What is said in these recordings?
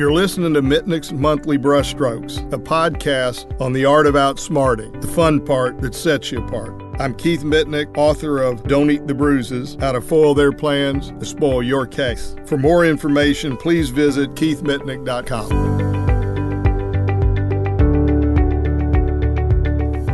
You're listening to Mitnick's Monthly Brushstrokes, a podcast on the art of outsmarting, the fun part that sets you apart. I'm Keith Mitnick, author of Don't Eat the Bruises How to Foil Their Plans to Spoil Your Case. For more information, please visit keithmitnick.com.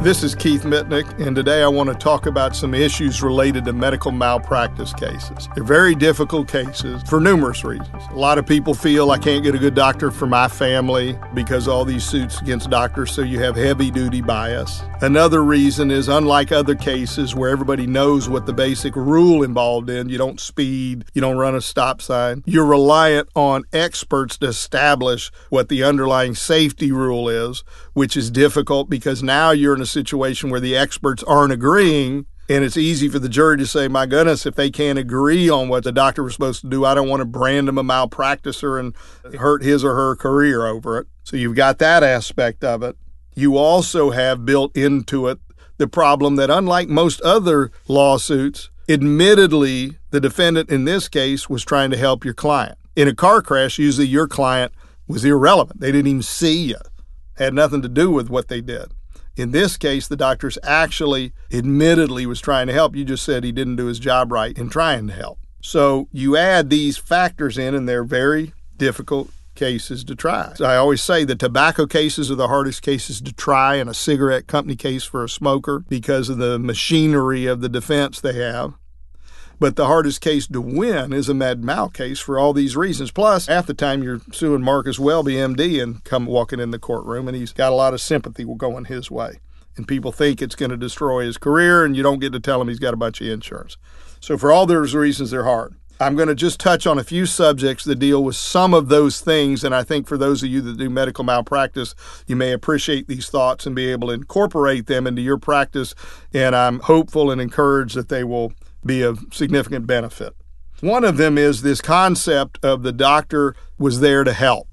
This is Keith Mitnick, and today I want to talk about some issues related to medical malpractice cases. They're very difficult cases for numerous reasons. A lot of people feel I can't get a good doctor for my family because all these suits against doctors, so you have heavy duty bias. Another reason is unlike other cases where everybody knows what the basic rule involved in, you don't speed, you don't run a stop sign, you're reliant on experts to establish what the underlying safety rule is, which is difficult because now you're in a situation where the experts aren't agreeing. And it's easy for the jury to say, my goodness, if they can't agree on what the doctor was supposed to do, I don't want to brand him a malpracticer and hurt his or her career over it. So you've got that aspect of it. You also have built into it the problem that, unlike most other lawsuits, admittedly, the defendant in this case was trying to help your client. In a car crash, usually your client was irrelevant. They didn't even see you, had nothing to do with what they did. In this case, the doctor's actually admittedly was trying to help. You just said he didn't do his job right in trying to help. So you add these factors in, and they're very difficult cases to try. So I always say the tobacco cases are the hardest cases to try, and a cigarette company case for a smoker because of the machinery of the defense they have. But the hardest case to win is a med mal case for all these reasons. Plus, half the time you're suing Marcus Welby, MD, and come walking in the courtroom, and he's got a lot of sympathy going his way. And people think it's going to destroy his career, and you don't get to tell him he's got a bunch of insurance. So, for all those reasons, they're hard. I'm going to just touch on a few subjects that deal with some of those things. And I think for those of you that do medical malpractice, you may appreciate these thoughts and be able to incorporate them into your practice. And I'm hopeful and encouraged that they will be of significant benefit. One of them is this concept of the doctor was there to help.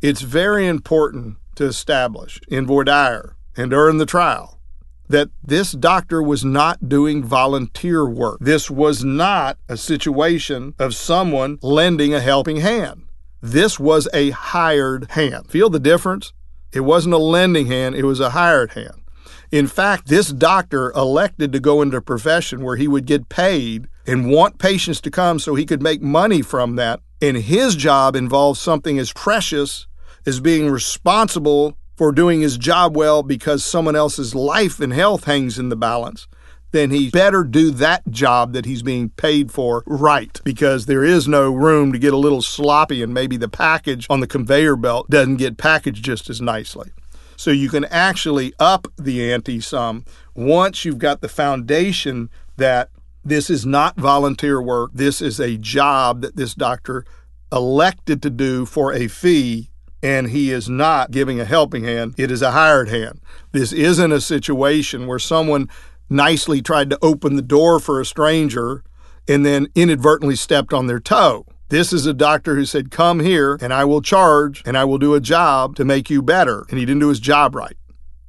It's very important to establish in voir dire and during the trial that this doctor was not doing volunteer work. This was not a situation of someone lending a helping hand. This was a hired hand. Feel the difference? It wasn't a lending hand, it was a hired hand. In fact, this doctor elected to go into a profession where he would get paid and want patients to come so he could make money from that. And his job involves something as precious as being responsible for doing his job well because someone else's life and health hangs in the balance. Then he better do that job that he's being paid for right because there is no room to get a little sloppy and maybe the package on the conveyor belt doesn't get packaged just as nicely. So you can actually up the ante some once you've got the foundation that this is not volunteer work. This is a job that this doctor elected to do for a fee, and he is not giving a helping hand. It is a hired hand. This isn't a situation where someone nicely tried to open the door for a stranger and then inadvertently stepped on their toe. This is a doctor who said, Come here and I will charge and I will do a job to make you better. And he didn't do his job right.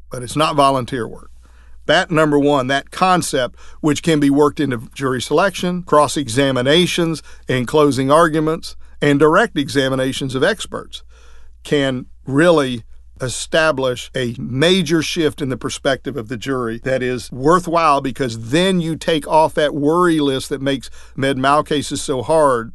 But it's not volunteer work. That number one, that concept, which can be worked into jury selection, cross examinations, and closing arguments, and direct examinations of experts, can really establish a major shift in the perspective of the jury that is worthwhile because then you take off that worry list that makes med mal cases so hard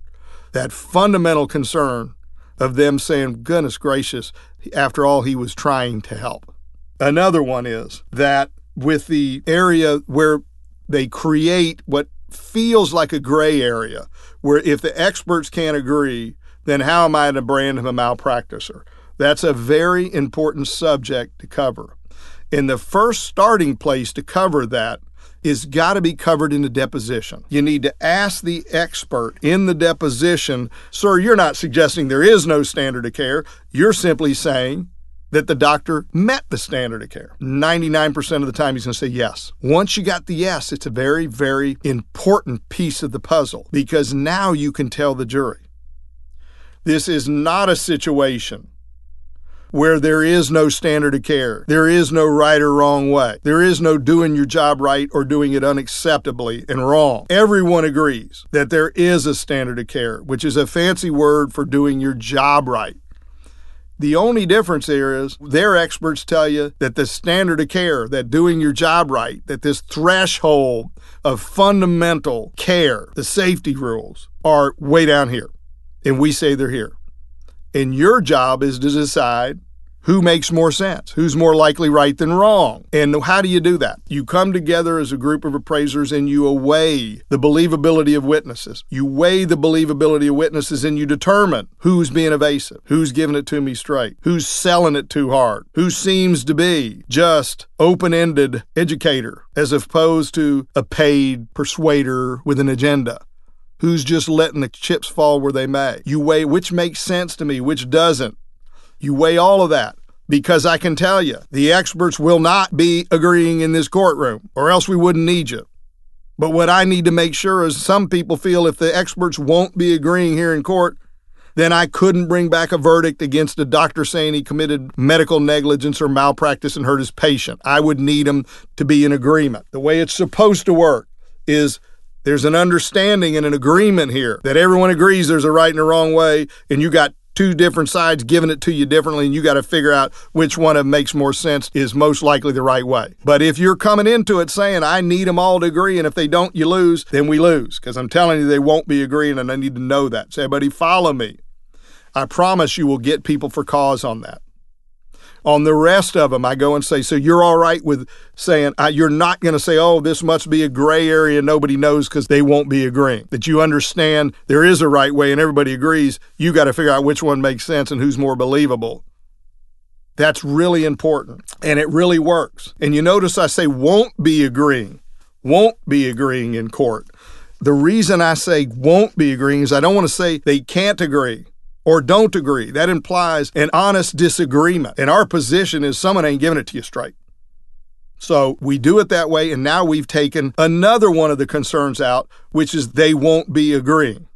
that fundamental concern of them saying, goodness gracious, after all, he was trying to help. Another one is that with the area where they create what feels like a gray area, where if the experts can't agree, then how am I to brand him a malpracticer? That's a very important subject to cover. In the first starting place to cover that is got to be covered in the deposition. You need to ask the expert in the deposition, sir, you're not suggesting there is no standard of care. You're simply saying that the doctor met the standard of care. 99% of the time, he's going to say yes. Once you got the yes, it's a very, very important piece of the puzzle because now you can tell the jury. This is not a situation where there is no standard of care. There is no right or wrong way. There is no doing your job right or doing it unacceptably and wrong. Everyone agrees that there is a standard of care, which is a fancy word for doing your job right. The only difference here is their experts tell you that the standard of care, that doing your job right, that this threshold of fundamental care, the safety rules, are way down here. And we say they're here. And your job is to decide who makes more sense? Who's more likely right than wrong? And how do you do that? You come together as a group of appraisers and you weigh the believability of witnesses. You weigh the believability of witnesses and you determine who's being evasive, who's giving it to me straight, who's selling it too hard, who seems to be just open ended educator as opposed to a paid persuader with an agenda who's just letting the chips fall where they may. You weigh which makes sense to me, which doesn't. You weigh all of that because I can tell you the experts will not be agreeing in this courtroom, or else we wouldn't need you. But what I need to make sure is some people feel if the experts won't be agreeing here in court, then I couldn't bring back a verdict against a doctor saying he committed medical negligence or malpractice and hurt his patient. I would need them to be in agreement. The way it's supposed to work is there's an understanding and an agreement here that everyone agrees there's a right and a wrong way, and you got two different sides giving it to you differently, and you got to figure out which one of makes more sense is most likely the right way. But if you're coming into it saying, I need them all to agree, and if they don't, you lose, then we lose. Because I'm telling you, they won't be agreeing, and I need to know that. Say, buddy, follow me. I promise you will get people for cause on that. On the rest of them, I go and say, so you're all right with saying, uh, you're not going to say, oh, this must be a gray area nobody knows because they won't be agreeing. That you understand there is a right way and everybody agrees. You got to figure out which one makes sense and who's more believable. That's really important and it really works. And you notice I say won't be agreeing, won't be agreeing in court. The reason I say won't be agreeing is I don't want to say they can't agree or don't agree. That implies an honest disagreement. And our position is someone ain't giving it to you straight. So we do it that way, and now we've taken another one of the concerns out, which is they won't be agreeing.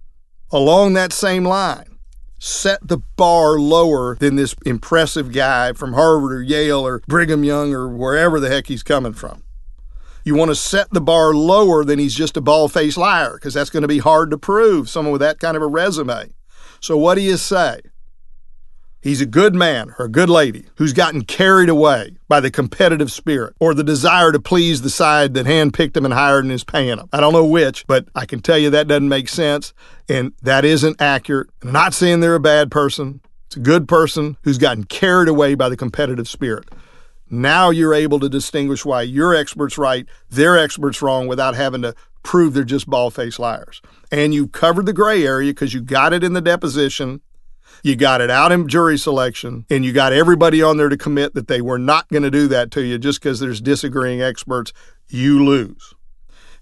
Along that same line, set the bar lower than this impressive guy from Harvard or Yale or Brigham Young or wherever the heck he's coming from. You want to set the bar lower than he's just a bald faced liar, because that's going to be hard to prove, someone with that kind of a resume. So, what do you say? He's a good man or a good lady who's gotten carried away by the competitive spirit or the desire to please the side that handpicked him and hired and is paying him. I don't know which, but I can tell you that doesn't make sense and that isn't accurate. I'm not saying they're a bad person. It's a good person who's gotten carried away by the competitive spirit. Now you're able to distinguish why your expert's right, their expert's wrong without having to prove they're just bald faced liars. And you've covered the gray area because you got it in the deposition, you got it out in jury selection, and you got everybody on there to commit that they were not going to do that to you just because there's disagreeing experts. You lose.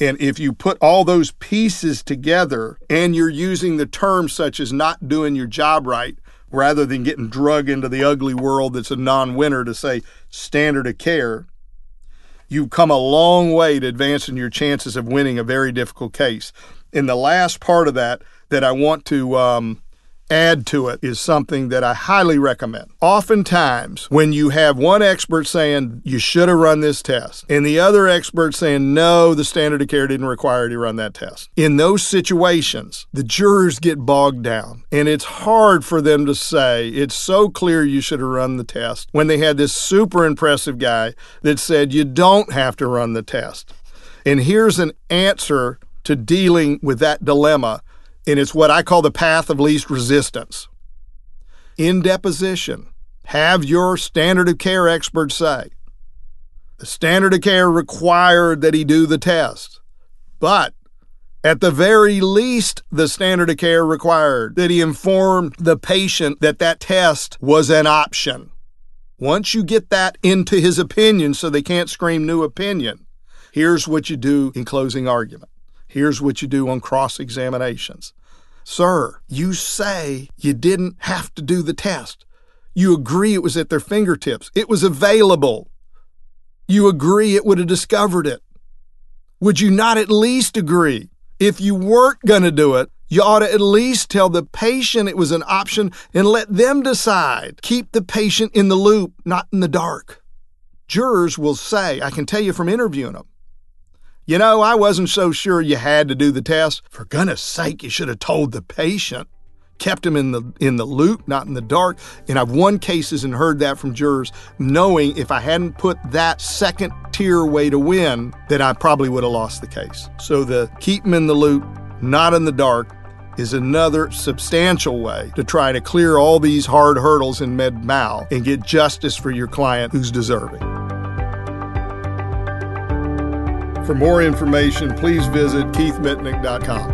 And if you put all those pieces together and you're using the terms such as not doing your job right, rather than getting drug into the ugly world that's a non winner to say standard of care, you've come a long way to advancing your chances of winning a very difficult case. In the last part of that, that I want to um, add to it is something that I highly recommend. Oftentimes, when you have one expert saying you should have run this test, and the other expert saying no, the standard of care didn't require you to run that test, in those situations, the jurors get bogged down, and it's hard for them to say it's so clear you should have run the test when they had this super impressive guy that said you don't have to run the test. And here's an answer to dealing with that dilemma and it's what I call the path of least resistance. In deposition, have your standard of care expert say, the standard of care required that he do the test, but at the very least, the standard of care required that he inform the patient that that test was an option. Once you get that into his opinion so they can't scream new opinion, here's what you do in closing argument. Here's what you do on cross examinations. Sir, you say you didn't have to do the test. You agree it was at their fingertips. It was available. You agree it would have discovered it. Would you not at least agree? If you weren't going to do it, you ought to at least tell the patient it was an option and let them decide. Keep the patient in the loop, not in the dark. Jurors will say, I can tell you from interviewing them, you know, I wasn't so sure you had to do the test. For goodness sake, you should have told the patient. kept him in the in the loop, not in the dark. And I've won cases and heard that from jurors, knowing if I hadn't put that second tier way to win, that I probably would have lost the case. So the keep them in the loop, not in the dark, is another substantial way to try to clear all these hard hurdles in med mal and get justice for your client who's deserving. For more information, please visit keithmitnick.com.